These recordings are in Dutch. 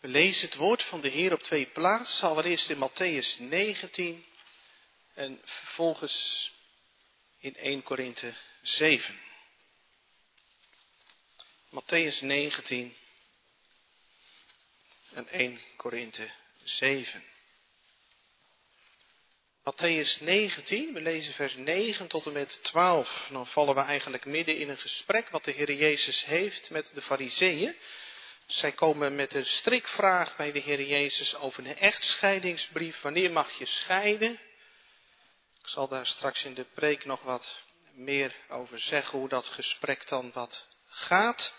We lezen het woord van de Heer op twee plaatsen, allereerst in Matthäus 19 en vervolgens in 1 Korinthe 7. Matthäus 19 en 1 Korinthe 7. Matthäus 19, we lezen vers 9 tot en met 12. Dan vallen we eigenlijk midden in een gesprek wat de Heer Jezus heeft met de Fariseeën. Zij komen met een strikvraag bij de Heer Jezus over een echtscheidingsbrief. Wanneer mag je scheiden? Ik zal daar straks in de preek nog wat meer over zeggen, hoe dat gesprek dan wat gaat.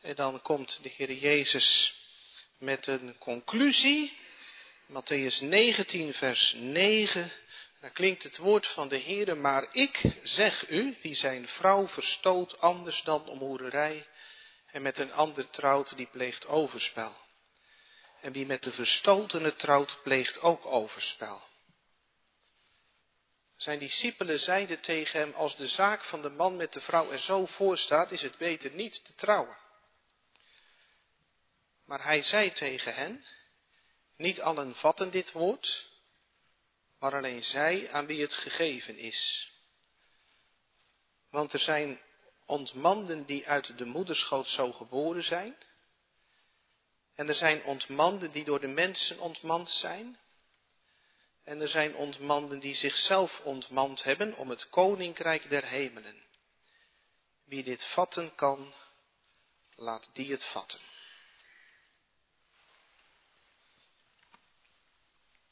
En dan komt de Heer Jezus met een conclusie. Matthäus 19, vers 9. Daar klinkt het woord van de Heer, maar ik zeg u, wie zijn vrouw verstoot anders dan om hoererij en met een ander trouwt, die pleegt overspel. En wie met de verstotene trouwt, pleegt ook overspel. Zijn discipelen zeiden tegen hem, als de zaak van de man met de vrouw er zo voor staat, is het beter niet te trouwen. Maar hij zei tegen hen, niet allen vatten dit woord, maar alleen zij aan wie het gegeven is. Want er zijn ontmanden die uit de moederschoot zo geboren zijn. En er zijn ontmanden die door de mensen ontmand zijn. En er zijn ontmanden die zichzelf ontmand hebben om het koninkrijk der hemelen. Wie dit vatten kan, laat die het vatten.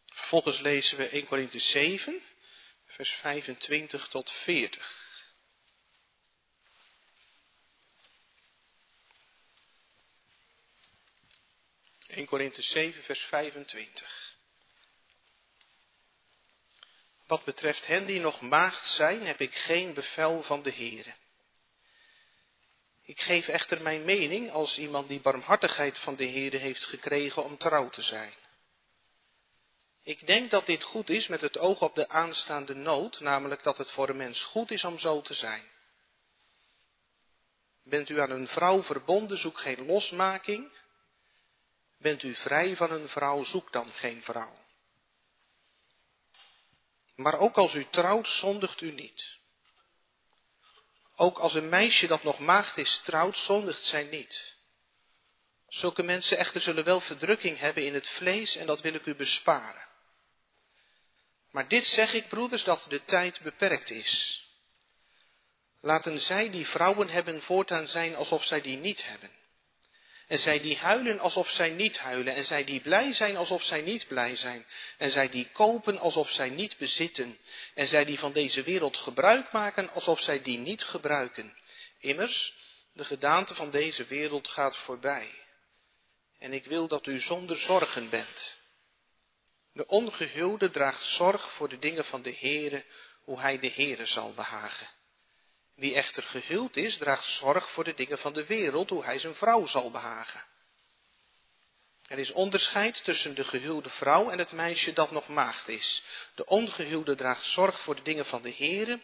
Vervolgens lezen we 1 Korinthe 7, vers 25 tot 40. 1 Korinthe 7, vers 25. Wat betreft hen die nog maagd zijn, heb ik geen bevel van de Heere. Ik geef echter mijn mening als iemand die barmhartigheid van de Heere heeft gekregen om trouw te zijn. Ik denk dat dit goed is met het oog op de aanstaande nood, namelijk dat het voor een mens goed is om zo te zijn. Bent u aan een vrouw verbonden, zoek geen losmaking, Bent u vrij van een vrouw, zoek dan geen vrouw. Maar ook als u trouwt, zondigt u niet. Ook als een meisje dat nog maagd is trouwt, zondigt zij niet. Zulke mensen echter zullen wel verdrukking hebben in het vlees en dat wil ik u besparen. Maar dit zeg ik, broeders, dat de tijd beperkt is. Laten zij die vrouwen hebben voortaan zijn alsof zij die niet hebben. En zij die huilen alsof zij niet huilen. En zij die blij zijn alsof zij niet blij zijn. En zij die kopen alsof zij niet bezitten. En zij die van deze wereld gebruik maken alsof zij die niet gebruiken. Immers, de gedaante van deze wereld gaat voorbij. En ik wil dat u zonder zorgen bent. De ongehuwde draagt zorg voor de dingen van de Heere, hoe hij de Heere zal behagen. Wie echter gehuwd is, draagt zorg voor de dingen van de wereld, hoe hij zijn vrouw zal behagen. Er is onderscheid tussen de gehuwde vrouw en het meisje dat nog maagd is. De ongehuwde draagt zorg voor de dingen van de Here,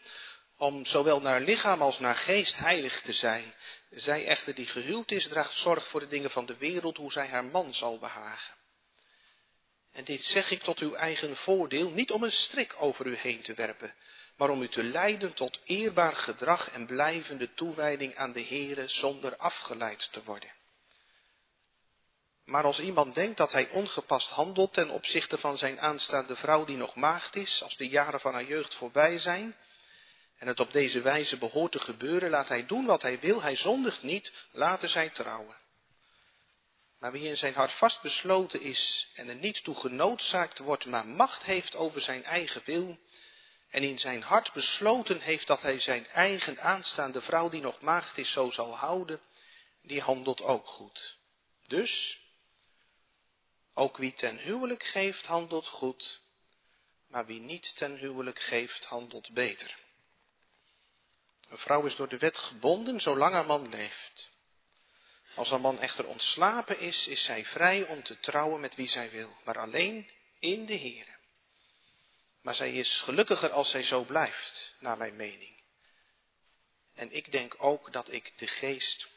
om zowel naar lichaam als naar geest heilig te zijn. Zij echter die gehuwd is, draagt zorg voor de dingen van de wereld, hoe zij haar man zal behagen. En dit zeg ik tot uw eigen voordeel, niet om een strik over u heen te werpen, maar om u te leiden tot eerbaar gedrag en blijvende toewijding aan de Here zonder afgeleid te worden. Maar als iemand denkt dat hij ongepast handelt ten opzichte van zijn aanstaande vrouw die nog maagd is, als de jaren van haar jeugd voorbij zijn, en het op deze wijze behoort te gebeuren, laat hij doen wat hij wil, hij zondigt niet, laten zij trouwen. Maar wie in zijn hart vastbesloten is en er niet toe genoodzaakt wordt, maar macht heeft over zijn eigen wil, en in zijn hart besloten heeft dat hij zijn eigen aanstaande vrouw, die nog maagd is, zo zal houden, die handelt ook goed. Dus, ook wie ten huwelijk geeft, handelt goed, maar wie niet ten huwelijk geeft, handelt beter. Een vrouw is door de wet gebonden zolang haar man leeft. Als haar man echter ontslapen is, is zij vrij om te trouwen met wie zij wil, maar alleen in de Heer. Maar zij is gelukkiger als zij zo blijft, naar mijn mening. En ik denk ook dat ik de geest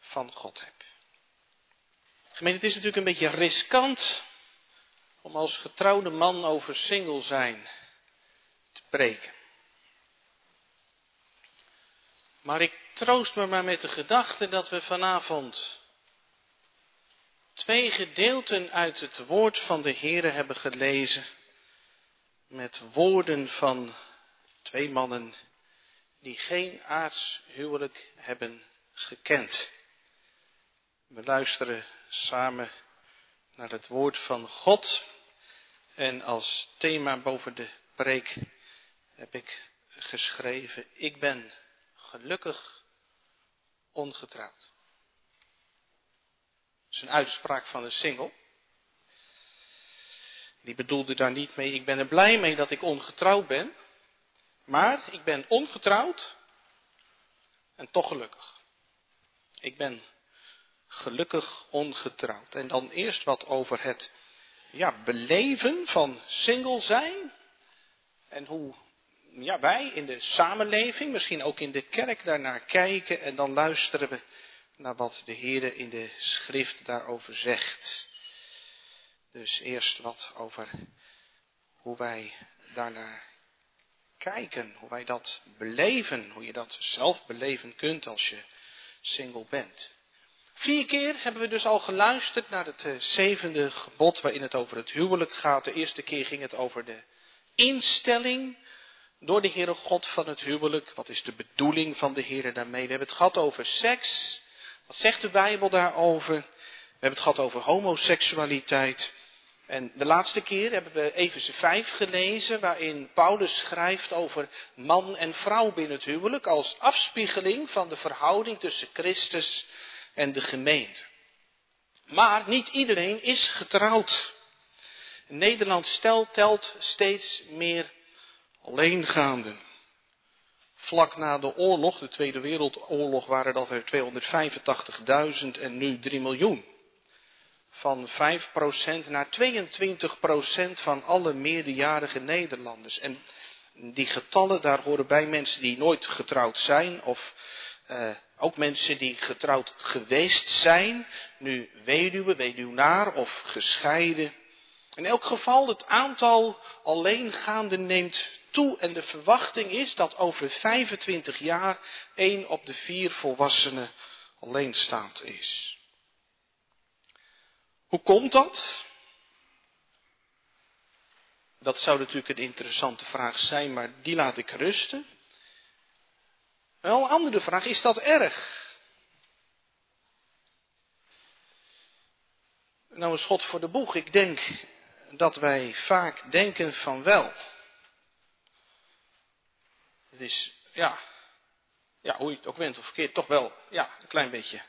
van God heb. Gemeente, het is natuurlijk een beetje riskant om als getrouwde man over single zijn te preken. Maar ik troost me maar met de gedachte dat we vanavond twee gedeelten uit het woord van de Heere hebben gelezen. Met woorden van twee mannen die geen aardshuwelijk hebben gekend. We luisteren samen naar het woord van God. En als thema boven de preek heb ik geschreven, ik ben gelukkig ongetrouwd. Dat is een uitspraak van een single. Die bedoelde daar niet mee, ik ben er blij mee dat ik ongetrouwd ben. Maar ik ben ongetrouwd en toch gelukkig. Ik ben gelukkig ongetrouwd. En dan eerst wat over het ja, beleven van single zijn. En hoe ja, wij in de samenleving, misschien ook in de kerk, daarnaar kijken. En dan luisteren we naar wat de Heer in de schrift daarover zegt. Dus eerst wat over hoe wij daarnaar kijken, hoe wij dat beleven, hoe je dat zelf beleven kunt als je single bent. Vier keer hebben we dus al geluisterd naar het eh, zevende gebod waarin het over het huwelijk gaat. De eerste keer ging het over de instelling door de Heere God van het huwelijk. Wat is de bedoeling van de Heere daarmee? We hebben het gehad over seks. Wat zegt de Bijbel daarover? We hebben het gehad over homoseksualiteit. En de laatste keer hebben we Efeze 5 gelezen, waarin Paulus schrijft over man en vrouw binnen het huwelijk als afspiegeling van de verhouding tussen Christus en de gemeente. Maar niet iedereen is getrouwd. Nederland stel, telt steeds meer alleengaanden. Vlak na de oorlog, de Tweede Wereldoorlog, waren dat er 285.000 en nu 3 miljoen. Van 5% naar 22% van alle meerderjarige Nederlanders. En die getallen, daar horen bij mensen die nooit getrouwd zijn of uh, ook mensen die getrouwd geweest zijn, nu weduwe, weduwnaar of gescheiden. In elk geval, het aantal alleengaanden neemt toe en de verwachting is dat over 25 jaar één op de vier volwassenen alleenstaand is. Hoe komt dat? Dat zou natuurlijk een interessante vraag zijn, maar die laat ik rusten. Wel een andere vraag, is dat erg? Nou een schot voor de boeg. Ik denk dat wij vaak denken van wel. Het is, ja, ja, hoe je het ook went of verkeerd, toch wel, ja, een klein beetje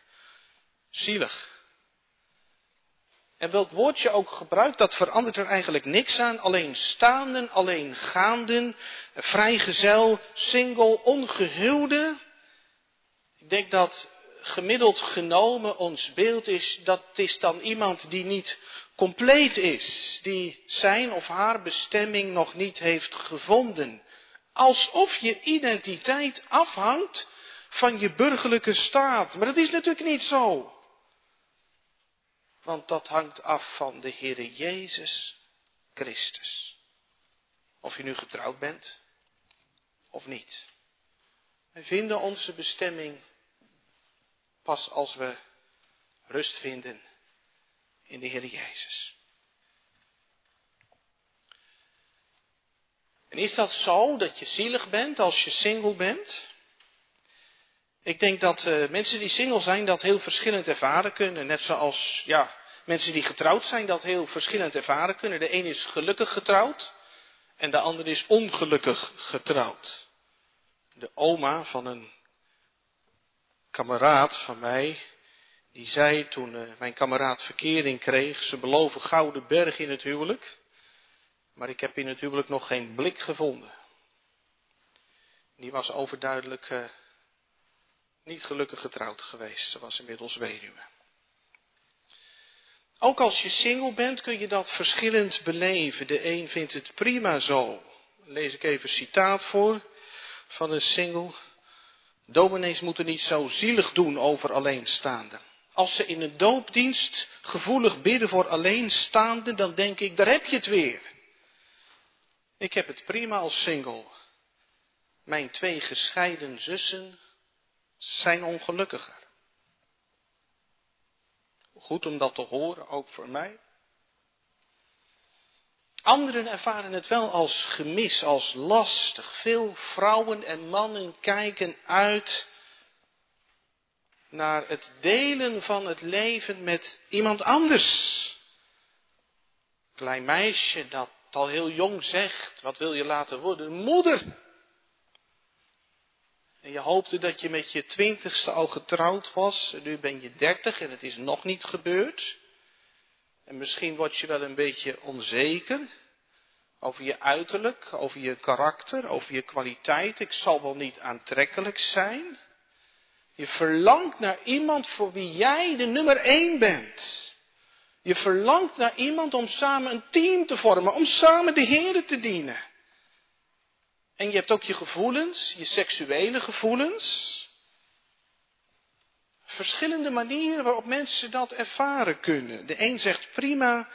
zielig. En welk woord je ook gebruikt, dat verandert er eigenlijk niks aan. Alleen staanden, alleen gaanden, vrijgezel, single, ongehuwde. Ik denk dat gemiddeld genomen ons beeld is, dat is dan iemand die niet compleet is. Die zijn of haar bestemming nog niet heeft gevonden. Alsof je identiteit afhangt van je burgerlijke staat. Maar dat is natuurlijk niet zo. Want dat hangt af van de Heere Jezus Christus. Of je nu getrouwd bent of niet. We vinden onze bestemming pas als we rust vinden in de Heer Jezus. En is dat zo dat je zielig bent als je single bent? Ik denk dat uh, mensen die single zijn dat heel verschillend ervaren kunnen. Net zoals ja, mensen die getrouwd zijn dat heel verschillend ervaren kunnen. De een is gelukkig getrouwd en de ander is ongelukkig getrouwd. De oma van een kameraad van mij, die zei toen uh, mijn kameraad verkering kreeg, ze beloven gouden berg in het huwelijk, maar ik heb in het huwelijk nog geen blik gevonden. Die was overduidelijk uh, niet gelukkig getrouwd geweest. Ze was inmiddels weduwe. Ook als je single bent kun je dat verschillend beleven. De een vindt het prima zo. Lees ik even een citaat voor van een single. Dominees moeten niet zo zielig doen over alleenstaanden. Als ze in een doopdienst gevoelig bidden voor alleenstaanden, dan denk ik, daar heb je het weer. Ik heb het prima als single. Mijn twee gescheiden zussen zijn ongelukkiger. Goed om dat te horen, ook voor mij. Anderen ervaren het wel als gemis, als lastig. Veel vrouwen en mannen kijken uit naar het delen van het leven met iemand anders. Klein meisje dat al heel jong zegt, wat wil je laten worden? Moeder. En je hoopte dat je met je twintigste al getrouwd was. En nu ben je dertig en het is nog niet gebeurd. En misschien word je wel een beetje onzeker. Over je uiterlijk, over je karakter, over je kwaliteit. Ik zal wel niet aantrekkelijk zijn. Je verlangt naar iemand voor wie jij de nummer één bent. Je verlangt naar iemand om samen een team te vormen, om samen de Heer te dienen. En je hebt ook je gevoelens, je seksuele gevoelens. Verschillende manieren waarop mensen dat ervaren kunnen. De een zegt prima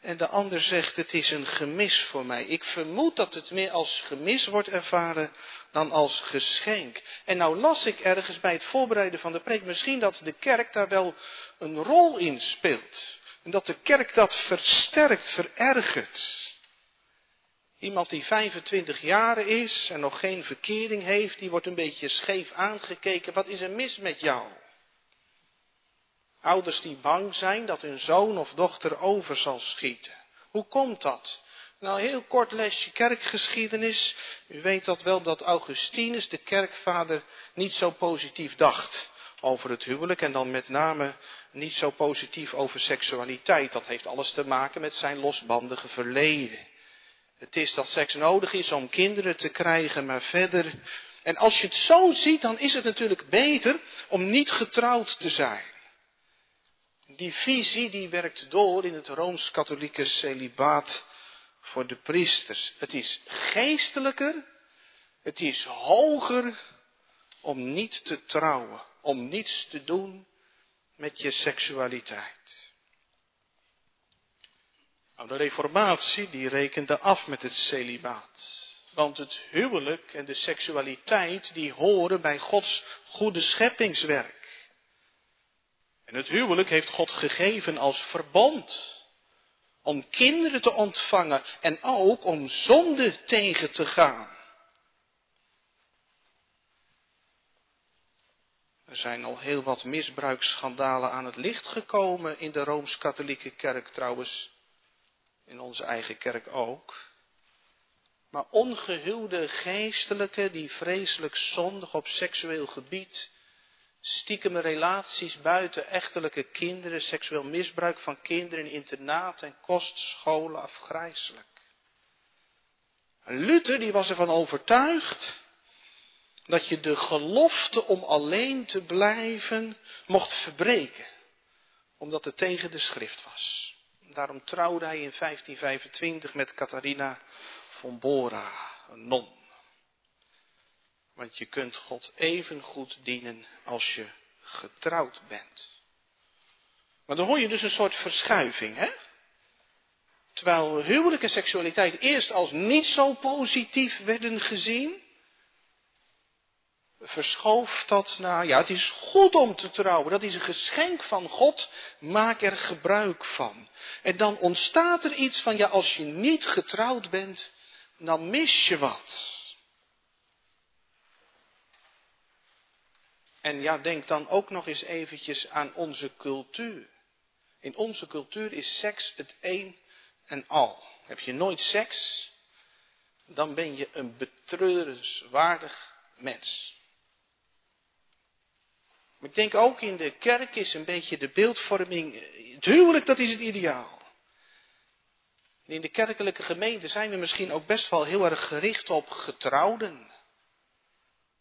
en de ander zegt het is een gemis voor mij. Ik vermoed dat het meer als gemis wordt ervaren dan als geschenk. En nou las ik ergens bij het voorbereiden van de preek misschien dat de kerk daar wel een rol in speelt. En dat de kerk dat versterkt, verergert. Iemand die 25 jaar is en nog geen verkering heeft, die wordt een beetje scheef aangekeken. Wat is er mis met jou? Ouders die bang zijn dat hun zoon of dochter over zal schieten. Hoe komt dat? Nou, heel kort lesje kerkgeschiedenis. U weet dat wel dat Augustinus, de kerkvader, niet zo positief dacht over het huwelijk en dan met name niet zo positief over seksualiteit. Dat heeft alles te maken met zijn losbandige verleden. Het is dat seks nodig is om kinderen te krijgen, maar verder. En als je het zo ziet, dan is het natuurlijk beter om niet getrouwd te zijn. Die visie die werkt door in het rooms-katholieke celibaat voor de priesters. Het is geestelijker, het is hoger om niet te trouwen, om niets te doen met je seksualiteit. De reformatie die rekende af met het celibaat. Want het huwelijk en de seksualiteit die horen bij Gods goede scheppingswerk. En het huwelijk heeft God gegeven als verbond. Om kinderen te ontvangen en ook om zonde tegen te gaan. Er zijn al heel wat misbruiksschandalen aan het licht gekomen in de Rooms-Katholieke Kerk trouwens. In onze eigen kerk ook. Maar ongehuwde geestelijke die vreselijk zondig op seksueel gebied, stiekem relaties buiten echtelijke kinderen, seksueel misbruik van kinderen in internaten en kostscholen, afgrijselijk. Luther die was ervan overtuigd dat je de gelofte om alleen te blijven mocht verbreken, omdat het tegen de schrift was. Daarom trouwde hij in 1525 met Catharina von Bora, een non. Want je kunt God even goed dienen als je getrouwd bent. Maar dan hoor je dus een soort verschuiving, hè? Terwijl huwelijk en seksualiteit eerst als niet zo positief werden gezien, verschoof dat naar, ja, het is goed om te trouwen, dat is een geschenk van God, maak er gebruik van. En dan ontstaat er iets van, ja, als je niet getrouwd bent, dan mis je wat. En ja, denk dan ook nog eens eventjes aan onze cultuur. In onze cultuur is seks het een en al. Heb je nooit seks, dan ben je een betreurenswaardig mens. Maar ik denk ook in de kerk is een beetje de beeldvorming, het huwelijk dat is het ideaal. In de kerkelijke gemeente zijn we misschien ook best wel heel erg gericht op getrouwden,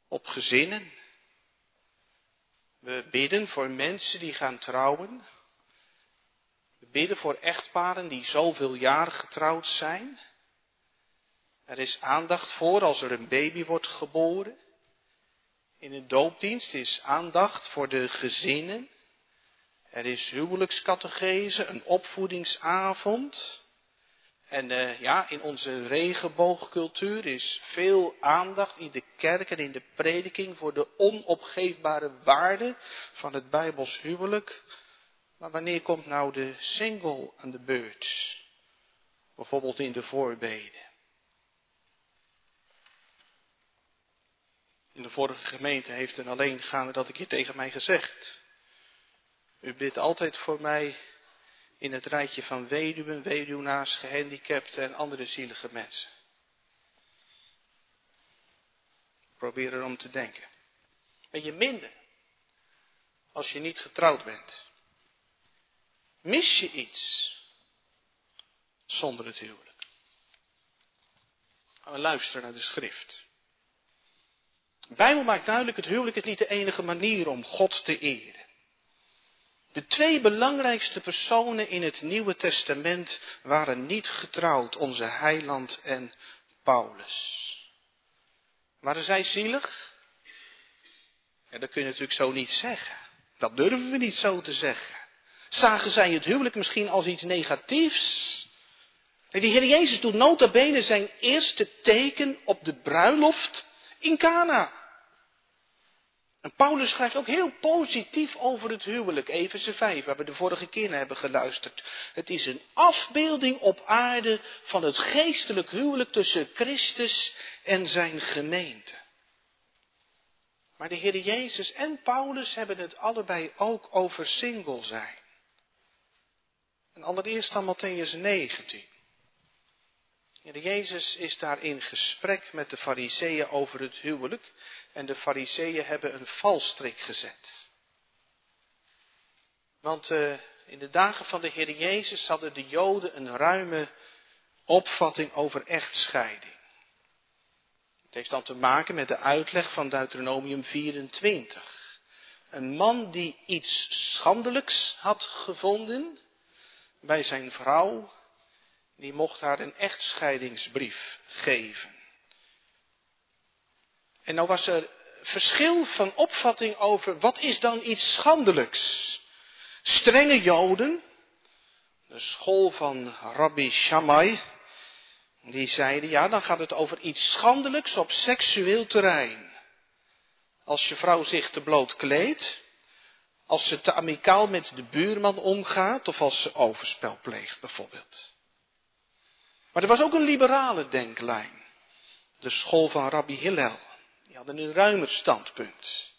op gezinnen. We bidden voor mensen die gaan trouwen. We bidden voor echtparen die zoveel jaar getrouwd zijn. Er is aandacht voor als er een baby wordt geboren. In een doopdienst is aandacht voor de gezinnen. Er is huwelijkscategese, een opvoedingsavond. En uh, ja, in onze regenboogcultuur is veel aandacht in de kerk en in de prediking voor de onopgeefbare waarde van het Bijbels huwelijk. Maar wanneer komt nou de single aan de beurt? Bijvoorbeeld in de voorbeden. In de vorige gemeente heeft een alleengaande dat ik hier tegen mij gezegd. U bidt altijd voor mij in het rijtje van weduwen, weduwnaars, gehandicapten en andere zielige mensen. Probeer erom te denken. Ben je minder als je niet getrouwd bent? Mis je iets zonder het huwelijk? We luisteren naar de schrift. Bijbel maakt duidelijk, het huwelijk is niet de enige manier om God te eren. De twee belangrijkste personen in het Nieuwe Testament waren niet getrouwd, onze heiland en Paulus. Waren zij zielig? Ja, dat kun je natuurlijk zo niet zeggen. Dat durven we niet zo te zeggen. Zagen zij het huwelijk misschien als iets negatiefs? En de Heer Jezus doet nota bene zijn eerste teken op de bruiloft in Cana. Paulus schrijft ook heel positief over het huwelijk, Efeze 5, waar we de vorige keer naar hebben geluisterd. Het is een afbeelding op aarde van het geestelijk huwelijk tussen Christus en zijn gemeente. Maar de Heer Jezus en Paulus hebben het allebei ook over single zijn. En allereerst dan Matthäus 19. De Jezus is daar in gesprek met de fariseeën over het huwelijk en de fariseeën hebben een valstrik gezet. Want uh, in de dagen van de Heer Jezus hadden de Joden een ruime opvatting over echtscheiding. Het heeft dan te maken met de uitleg van Deuteronomium 24. Een man die iets schandelijks had gevonden bij zijn vrouw, die mocht haar een echtscheidingsbrief geven. En nou was er verschil van opvatting over wat is dan iets schandelijks. Strenge Joden, de school van Rabbi Shammai, die zeiden ja, dan gaat het over iets schandelijks op seksueel terrein. Als je vrouw zich te bloot kleedt, als ze te amicaal met de buurman omgaat of als ze overspel pleegt bijvoorbeeld. Maar er was ook een liberale denklijn. De school van Rabbi Hillel. Die hadden een ruimer standpunt.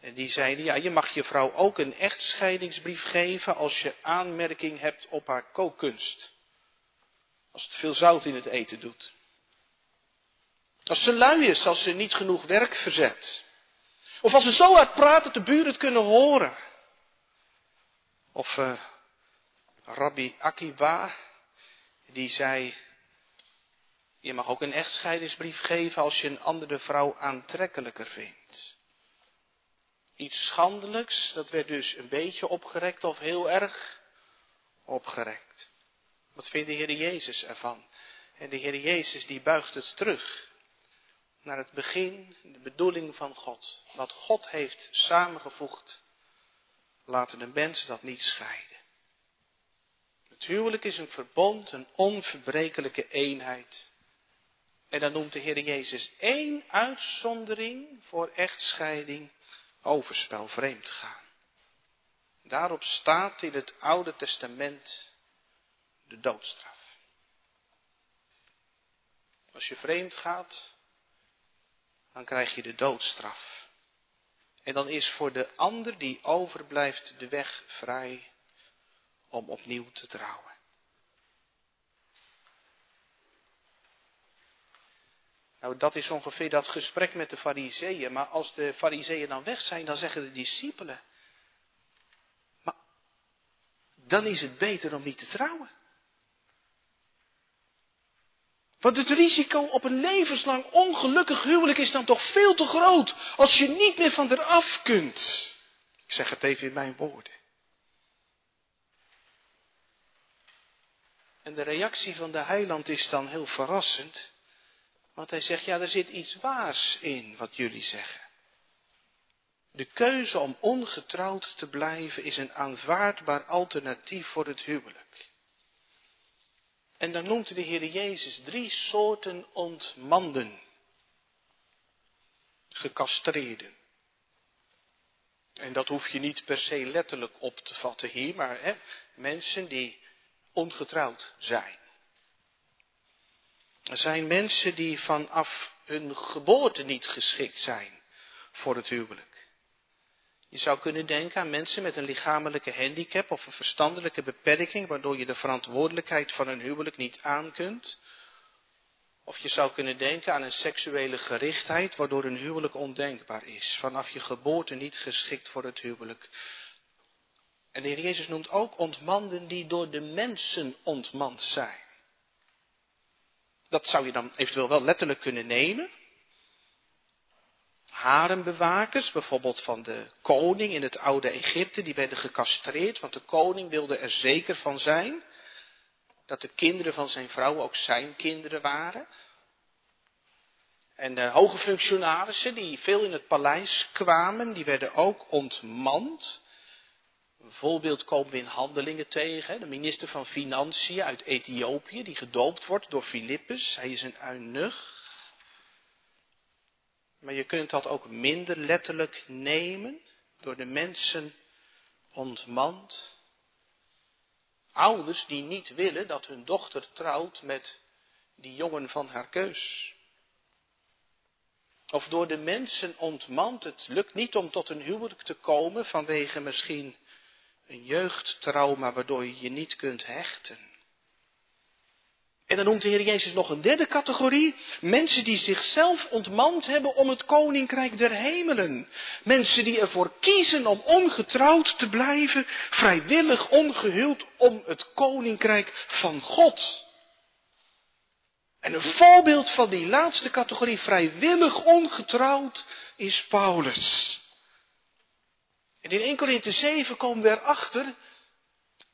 En die zeiden, ja, je mag je vrouw ook een echtscheidingsbrief geven als je aanmerking hebt op haar kookkunst. Als het veel zout in het eten doet. Als ze lui is, als ze niet genoeg werk verzet. Of als ze zo hard praat dat de buren het kunnen horen. Of uh, Rabbi Akiba, die zei, je mag ook een echtscheidingsbrief geven als je een andere vrouw aantrekkelijker vindt. Iets schandelijks, dat werd dus een beetje opgerekt of heel erg opgerekt. Wat vindt de Heer Jezus ervan? En de Heer Jezus die buigt het terug naar het begin, de bedoeling van God. Wat God heeft samengevoegd, laten de mensen dat niet scheiden. Het huwelijk is een verbond, een onverbrekelijke eenheid. En dan noemt de Heer Jezus één uitzondering voor echtscheiding, overspel, vreemd gaan. Daarop staat in het Oude Testament de doodstraf. Als je vreemd gaat, dan krijg je de doodstraf. En dan is voor de ander die overblijft de weg vrij om opnieuw te trouwen. Nou, dat is ongeveer dat gesprek met de fariseeën. Maar als de fariseeën dan weg zijn, dan zeggen de discipelen. Maar dan is het beter om niet te trouwen. Want het risico op een levenslang ongelukkig huwelijk is dan toch veel te groot als je niet meer van eraf kunt. Ik zeg het even in mijn woorden. En de reactie van de heiland is dan heel verrassend. Want hij zegt, ja, er zit iets waars in wat jullie zeggen. De keuze om ongetrouwd te blijven is een aanvaardbaar alternatief voor het huwelijk. En dan noemt de Heer Jezus drie soorten ontmanden. Gecastreerden. En dat hoef je niet per se letterlijk op te vatten hier, maar hè, mensen die ongetrouwd zijn. Er zijn mensen die vanaf hun geboorte niet geschikt zijn voor het huwelijk. Je zou kunnen denken aan mensen met een lichamelijke handicap of een verstandelijke beperking, waardoor je de verantwoordelijkheid van een huwelijk niet aan kunt. Of je zou kunnen denken aan een seksuele gerichtheid, waardoor een huwelijk ondenkbaar is. Vanaf je geboorte niet geschikt voor het huwelijk. En de Heer Jezus noemt ook ontmanden die door de mensen ontmand zijn. Dat zou je dan eventueel wel letterlijk kunnen nemen. Harembewakers, bijvoorbeeld van de koning in het oude Egypte, die werden gecastreerd, want de koning wilde er zeker van zijn dat de kinderen van zijn vrouw ook zijn kinderen waren. En de hoge functionarissen die veel in het paleis kwamen, die werden ook ontmand. Een voorbeeld komen we in handelingen tegen. De minister van Financiën uit Ethiopië, die gedoopt wordt door Filippus. Hij is een uinug. Maar je kunt dat ook minder letterlijk nemen, door de mensen ontmand. Ouders die niet willen dat hun dochter trouwt met die jongen van haar keus. Of door de mensen ontmand. Het lukt niet om tot een huwelijk te komen vanwege misschien een jeugdtrauma waardoor je je niet kunt hechten. En dan noemt de Heer Jezus nog een derde categorie. Mensen die zichzelf ontmand hebben om het koninkrijk der hemelen. Mensen die ervoor kiezen om ongetrouwd te blijven, vrijwillig ongehuwd om het koninkrijk van God. En een voorbeeld van die laatste categorie, vrijwillig ongetrouwd, is Paulus. En in 1 Korinthe 7 komen we erachter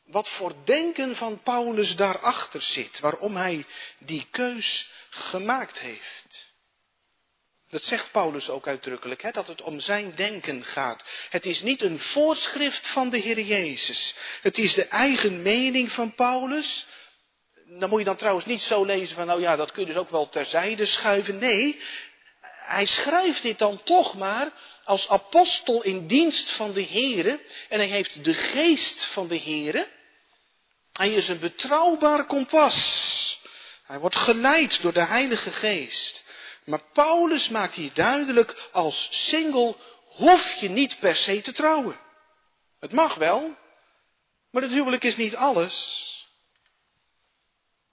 wat voor denken van Paulus daarachter zit, waarom hij die keus gemaakt heeft. Dat zegt Paulus ook uitdrukkelijk, hè, dat het om zijn denken gaat. Het is niet een voorschrift van de Heer Jezus. Het is de eigen mening van Paulus. Dan moet je dan trouwens niet zo lezen van, nou ja, dat kun je dus ook wel terzijde schuiven. Nee, hij schrijft dit dan toch maar als apostel in dienst van de Here. En hij heeft de geest van de Here. Hij is een betrouwbaar kompas. Hij wordt geleid door de Heilige Geest. Maar Paulus maakt hier duidelijk, als single hoef je niet per se te trouwen. Het mag wel, maar het huwelijk is niet alles.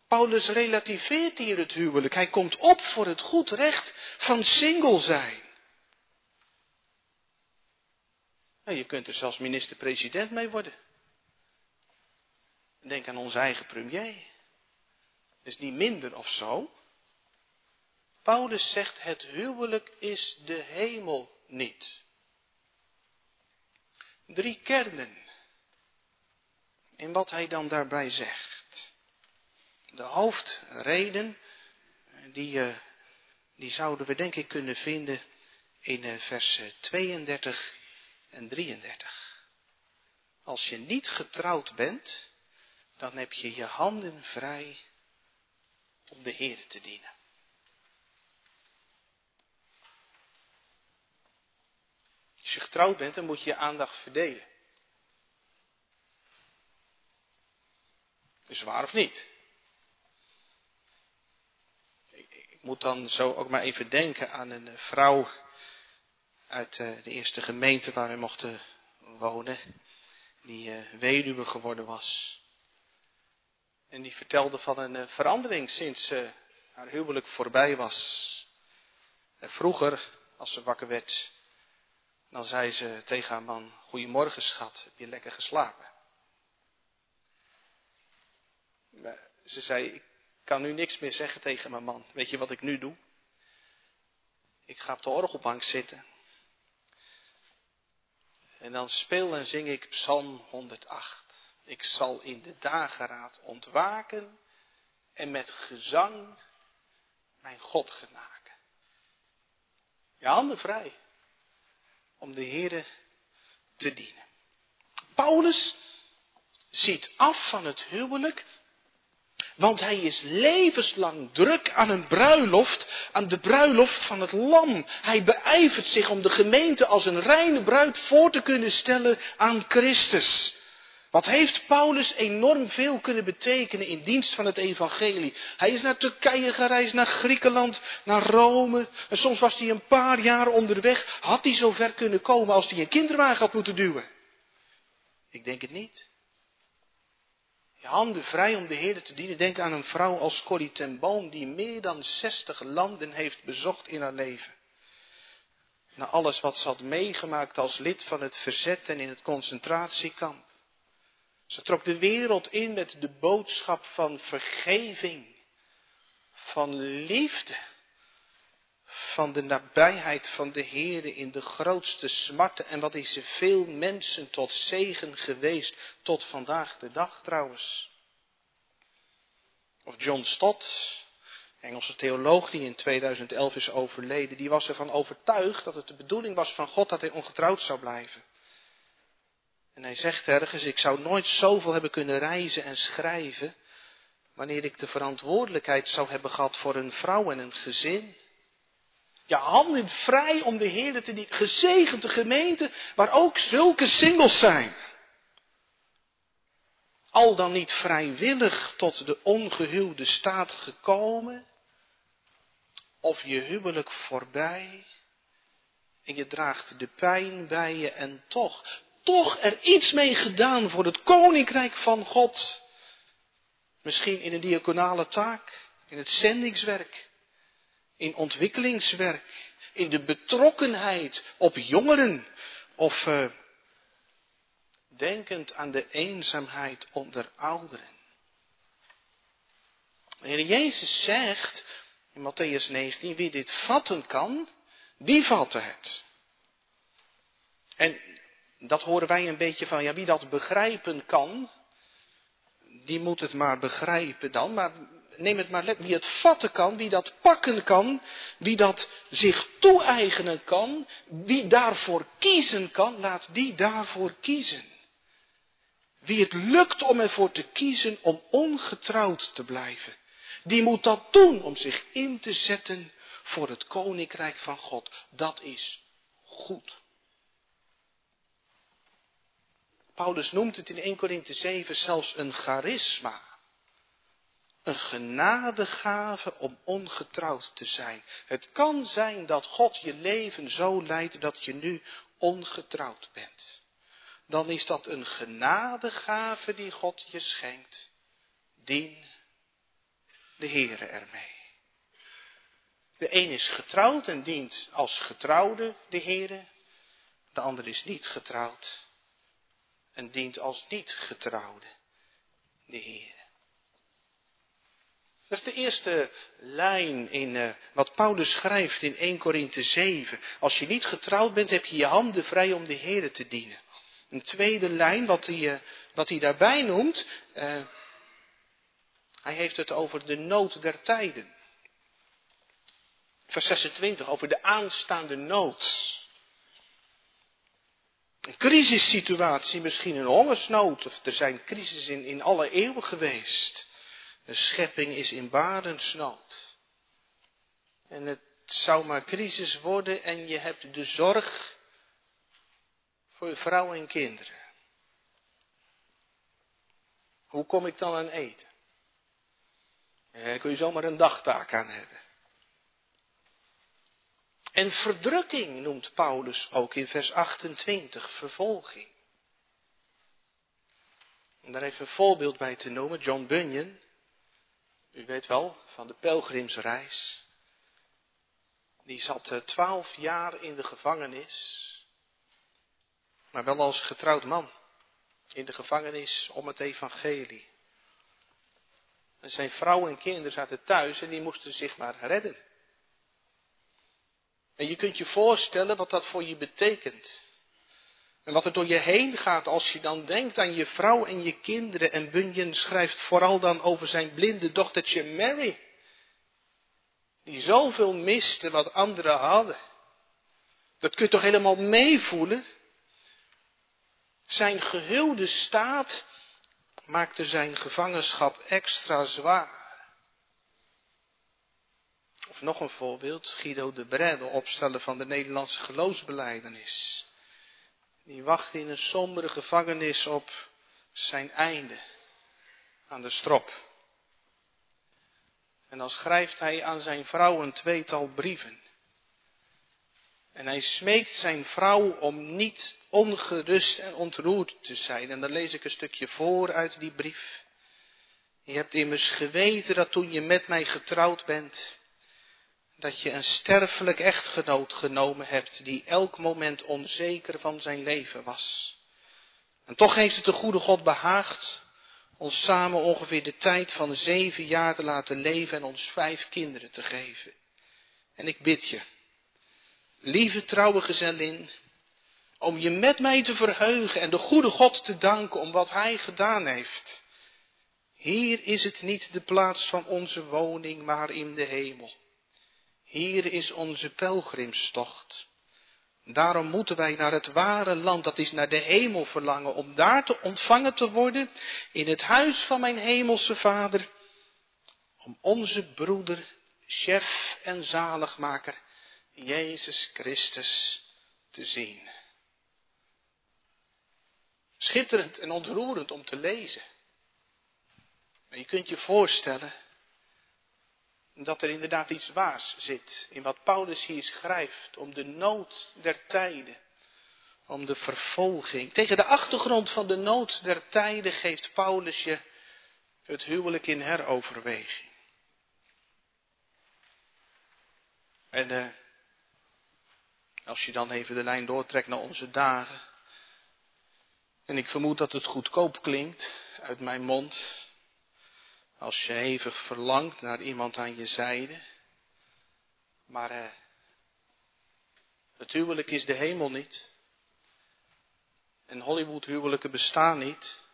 Paulus relativeert hier het huwelijk. Hij komt op voor het goed recht van single zijn. je kunt er zelfs minister-president mee worden. Denk aan onze eigen premier. Is niet minder of zo. Paulus zegt het huwelijk is de hemel niet. Drie kernen. In wat hij dan daarbij zegt. De hoofdreden, die, eh, die zouden we denk ik kunnen vinden in eh, vers 32 en 33. Als je niet getrouwd bent, dan heb je je handen vrij om de Heer te dienen. Als je getrouwd bent, dan moet je je aandacht verdelen. Is waar of niet? Ik, moet dan zo ook maar even denken aan een vrouw uit eh, de eerste gemeente waar we mochten wonen, die eh, weduwe geworden was. En die vertelde van een eh, verandering sinds haar huwelijk voorbij was. vroeger, als ze wakker werd, dan zei ze tegen haar man: Goedemorgen, schat, heb je lekker geslapen? Ze zei: kan nu niks meer zeggen tegen mijn man. Weet je wat ik nu doe? Ik ga op de orgelbank zitten. En dan speel en zing ik Psalm 108. Ik zal in de dageraad ontwaken en met gezang mijn God genaken. Je handen vrij. om de Heere te dienen. Paulus ziet af van het huwelijk, want hij is levenslang druk aan een bruiloft, aan de bruiloft van het lam. Hij beijvert zich om de gemeente als een reine bruid voor te kunnen stellen aan Christus. Wat heeft Paulus enorm veel kunnen betekenen in dienst van het evangelie? Hij is naar Turkije gereisd, naar Griekenland, naar Rome. En soms was hij een paar jaar onderweg. Had hij zo ver kunnen komen als hij een kinderwagen had moeten duwen? Ik denk het niet. Handen vrij om de Heer te dienen. Denk aan een vrouw als Corrie ten Boom die meer dan 60 landen heeft bezocht in haar leven. Na alles wat ze had meegemaakt als lid van het verzet en in het concentratiekamp. Ze trok de wereld in met de boodschap van vergeving, van liefde, van de nabijheid van de Heere in de grootste smarten. En wat is ze veel mensen tot zegen geweest, tot vandaag de dag trouwens. Of John Stott, Engelse theoloog die in 2011 is overleden, die was ervan overtuigd dat het de bedoeling was van God dat hij ongetrouwd zou blijven. En hij zegt ergens, ik zou nooit zoveel hebben kunnen reizen en schrijven, wanneer ik de verantwoordelijkheid zou hebben gehad voor een vrouw en een gezin. Ja, handen vrij om de Heer te dienen. Gezegende gemeente waar ook zulke singles zijn. Al dan niet vrijwillig tot de ongehuwde staat gekomen. Of je huwelijk voorbij. En je draagt de pijn bij je en toch toch er iets mee gedaan voor het koninkrijk van God. Misschien in een diaconale taak, in het zendingswerk, in ontwikkelingswerk, in de betrokkenheid op jongeren of uh, denkend aan de eenzaamheid onder ouderen. Jezus zegt in Matthäus 19, wie dit vatten kan, die vatte het. En dat horen wij een beetje van, ja, wie dat begrijpen kan, die moet het maar begrijpen dan. Maar neem het maar let, wie het vatten kan, wie dat pakken kan, wie dat zich toe-eigenen kan, wie daarvoor kiezen kan, laat die daarvoor kiezen. Wie het lukt om ervoor te kiezen om ongetrouwd te blijven, die moet dat doen om zich in te zetten voor het koninkrijk van God. Dat is goed. Paulus noemt het in 1 Korinthe 7 zelfs een charisma. Een genadegave om ongetrouwd te zijn. Het kan zijn dat God je leven zo leidt dat je nu ongetrouwd bent. Dan is dat een genadegave die God je schenkt. Dien de Heere ermee. De een is getrouwd en dient als getrouwde de Heere. De ander is niet getrouwd en dient als niet getrouwde de Heer. Dat is de eerste lijn in uh, wat Paulus schrijft in 1 Korinthe 7. Als je niet getrouwd bent, heb je je handen vrij om de Heer te dienen. Een tweede lijn, wat hij, uh, wat hij daarbij noemt, uh, hij heeft het over de nood der tijden. Vers 26, over de aanstaande nood. Een crisissituatie, misschien een hongersnood, of er zijn crises in, in alle eeuwen geweest. De schepping is in barensnood. En het zou maar crisis worden en je hebt de zorg voor je vrouw en kinderen. Hoe kom ik dan aan eten? Daar kun je zomaar een dagtaak aan hebben. En verdrukking noemt Paulus ook in vers 28, vervolging. Om daar even een voorbeeld bij te noemen, John Bunyan, u weet wel, van de pelgrimsreis. Die zat eh, twaalf jaar in de gevangenis, maar wel als getrouwd man in de gevangenis om het evangelie. En zijn vrouw en kinderen zaten thuis en die moesten zich maar redden. En je kunt je voorstellen wat dat voor je betekent. En wat er door je heen gaat als je dan denkt aan je vrouw en je kinderen. En Bunyan schrijft vooral dan over zijn blinde dochtertje Mary. Die zoveel miste wat anderen hadden. Dat kun je toch helemaal meevoelen? Zijn gehulde staat maakte zijn gevangenschap extra zwaar. Of nog een voorbeeld, Guido de Bret, de opsteller van de Nederlandse geloofsbeleidenis. Die wachtte in een sombere gevangenis op zijn einde, aan de strop. En dan schrijft hij aan zijn vrouw een tweetal brieven. En hij smeekt zijn vrouw om niet ongerust en ontroerd te zijn. En dan lees ik een stukje voor uit die brief. Je hebt immers geweten dat toen je met mij getrouwd bent, dat je een sterfelijk echtgenoot genomen hebt die elk moment onzeker van zijn leven was. En toch heeft het de goede God behaagd ons samen ongeveer de tijd van zeven jaar te laten leven en ons vijf kinderen te geven. En ik bid je, lieve trouwe gezellin, om je met mij te verheugen en de goede God te danken om wat Hij gedaan heeft. Hier is het niet de plaats van onze woning, maar in de hemel. Hier is onze pelgrimstocht. Daarom moeten wij naar het ware land, dat is naar de hemel verlangen, om daar te ontvangen te worden in het huis van mijn hemelse Vader, om onze broeder, chef en zaligmaker, Jezus Christus, te zien. Schitterend en ontroerend om te lezen. Maar je kunt je voorstellen dat er inderdaad iets waars zit in wat Paulus hier schrijft om de nood der tijden, om de vervolging. Tegen de achtergrond van de nood der tijden geeft Paulus je het huwelijk in heroverweging. En uh, als je dan even de lijn doortrekt naar onze dagen, en ik vermoed dat het goedkoop klinkt uit mijn mond, als je even verlangt naar iemand aan je zijde. Maar eh, het huwelijk is de hemel niet. En Hollywood huwelijken bestaan niet.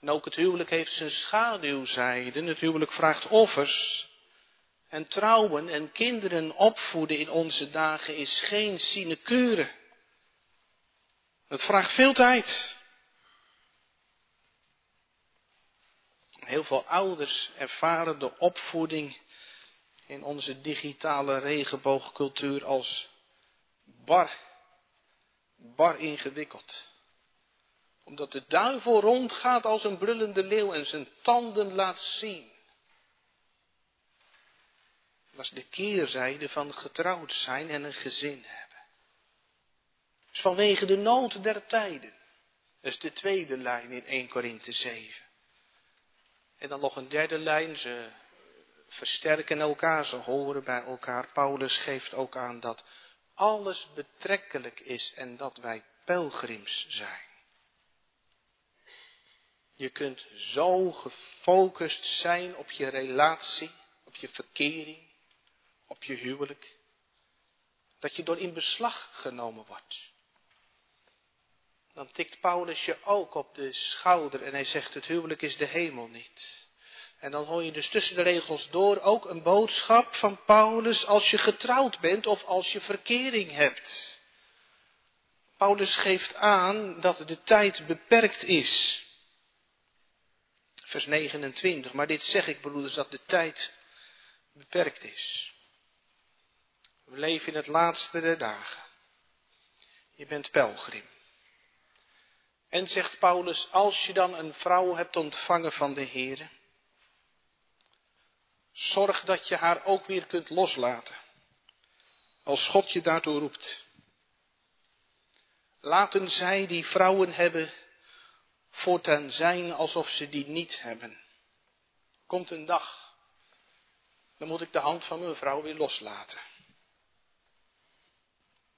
En ook het huwelijk heeft zijn schaduwzijde. Het huwelijk vraagt offers. En trouwen en kinderen opvoeden in onze dagen is geen sinecure. Het vraagt veel tijd. Heel veel ouders ervaren de opvoeding in onze digitale regenboogcultuur als bar, bar ingewikkeld. Omdat de duivel rondgaat als een brullende leeuw en zijn tanden laat zien. Dat was de keerzijde van getrouwd zijn en een gezin hebben. Dus vanwege de nood der tijden. Dat is de tweede lijn in 1 Korinthe 7. En dan nog een derde lijn, ze versterken elkaar, ze horen bij elkaar. Paulus geeft ook aan dat alles betrekkelijk is en dat wij pelgrims zijn. Je kunt zo gefocust zijn op je relatie, op je verkering, op je huwelijk, dat je door in beslag genomen wordt dan tikt Paulus je ook op de schouder en hij zegt het huwelijk is de hemel niet. En dan hoor je dus tussen de regels door ook een boodschap van Paulus als je getrouwd bent of als je verkering hebt. Paulus geeft aan dat de tijd beperkt is. Vers 29, maar dit zeg ik broeders dat de tijd beperkt is. We leven in het laatste der dagen. Je bent pelgrim. En zegt Paulus, als je dan een vrouw hebt ontvangen van de Heer, zorg dat je haar ook weer kunt loslaten. Als God je daartoe roept. Laten zij die vrouwen hebben voortaan zijn alsof ze die niet hebben. Komt een dag, dan moet ik de hand van mijn vrouw weer loslaten.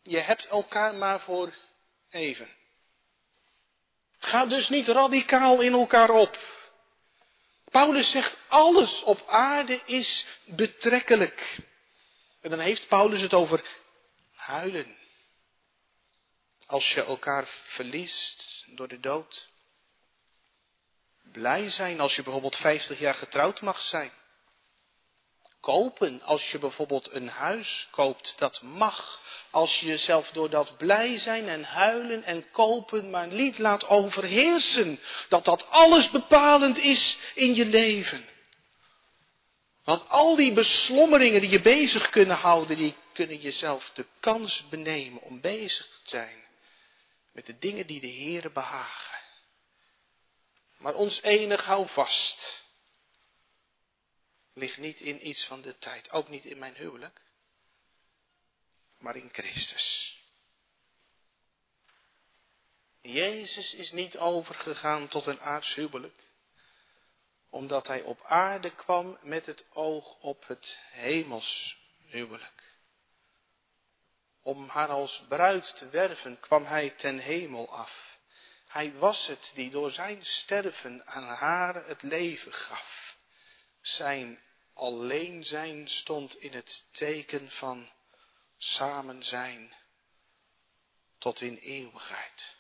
Je hebt elkaar maar voor even. Ga dus niet radicaal in elkaar op. Paulus zegt alles op aarde is betrekkelijk. En dan heeft Paulus het over huilen. Als je elkaar verliest door de dood. Blij zijn als je bijvoorbeeld 50 jaar getrouwd mag zijn. Kopen. Als je bijvoorbeeld een huis koopt, dat mag. Als je jezelf door dat blij zijn en huilen en kopen maar niet laat overheersen. Dat dat alles bepalend is in je leven. Want al die beslommeringen die je bezig kunnen houden, die kunnen jezelf de kans benemen om bezig te zijn met de dingen die de Heere behagen. Maar ons enig houvast ligt niet in iets van de tijd, ook niet in mijn huwelijk, maar in Christus. Jezus is niet overgegaan tot een aards huwelijk, omdat hij op aarde kwam met het oog op het hemels huwelijk. Om haar als bruid te werven kwam hij ten hemel af. Hij was het die door zijn sterven aan haar het leven gaf. Zijn alleen zijn stond in het teken van samen zijn tot in eeuwigheid.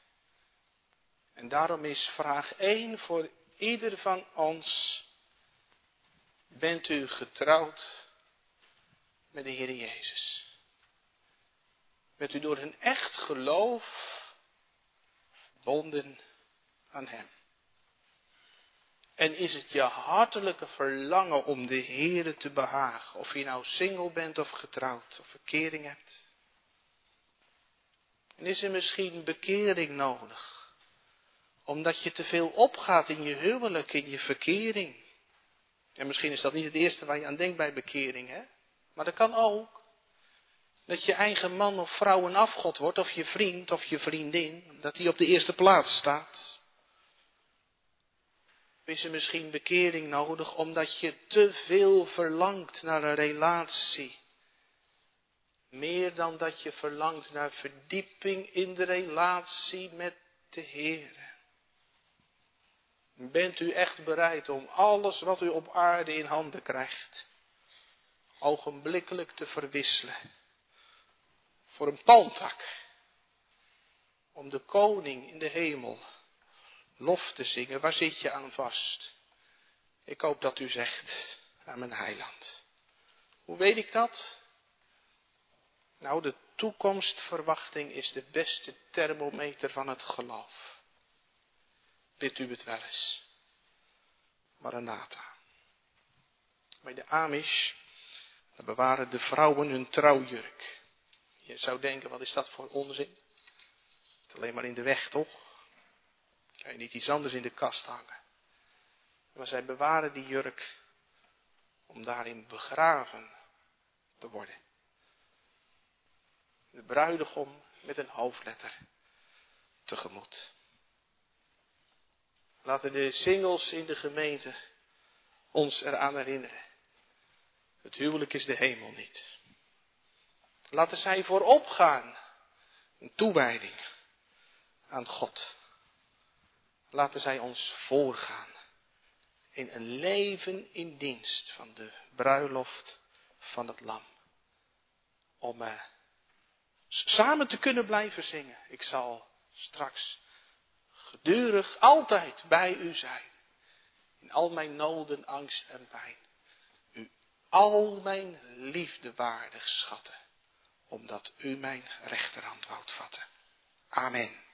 En daarom is vraag 1 voor ieder van ons. Bent u getrouwd met de Heer Jezus? Bent u door een echt geloof verbonden aan Hem? En is het je hartelijke verlangen om de Heere te behagen, of je nou single bent of getrouwd of verkering hebt? En is er misschien bekering nodig, omdat je te veel opgaat in je huwelijk, in je verkering? En misschien is dat niet het eerste waar je aan denkt bij bekering, hè? Maar dat kan ook. Dat je eigen man of vrouw een afgod wordt, of je vriend of je vriendin, dat die op de eerste plaats staat is er misschien bekering nodig omdat je te veel verlangt naar een relatie. Meer dan dat je verlangt naar verdieping in de relatie met de Heer. Bent u echt bereid om alles wat u op aarde in handen krijgt, ogenblikkelijk te verwisselen voor een palmtak, om de koning in de hemel lof te zingen. Waar zit je aan vast? Ik hoop dat u zegt aan mijn heiland. Hoe weet ik dat? Nou, de toekomstverwachting is de beste thermometer van het geloof. Bidt u het wel eens. Maranatha. Bij de Amish bewaren de vrouwen hun trouwjurk. Je zou denken, wat is dat voor onzin? Het alleen maar in de weg, toch? Kan je niet iets anders in de kast hangen. Maar zij bewaren die jurk om daarin begraven te worden. De bruidegom met een hoofdletter tegemoet. Laten de singles in de gemeente ons eraan herinneren. Het huwelijk is de hemel niet. Laten zij voorop gaan. Een toewijding aan God laten zij ons voorgaan in een leven in dienst van de bruiloft van het lam. Om uh, samen te kunnen blijven zingen. Ik zal straks gedurig altijd bij u zijn. In al mijn noden, angst en pijn. U al mijn liefde waardig schatten. Omdat u mijn rechterhand woudt vatten. Amen.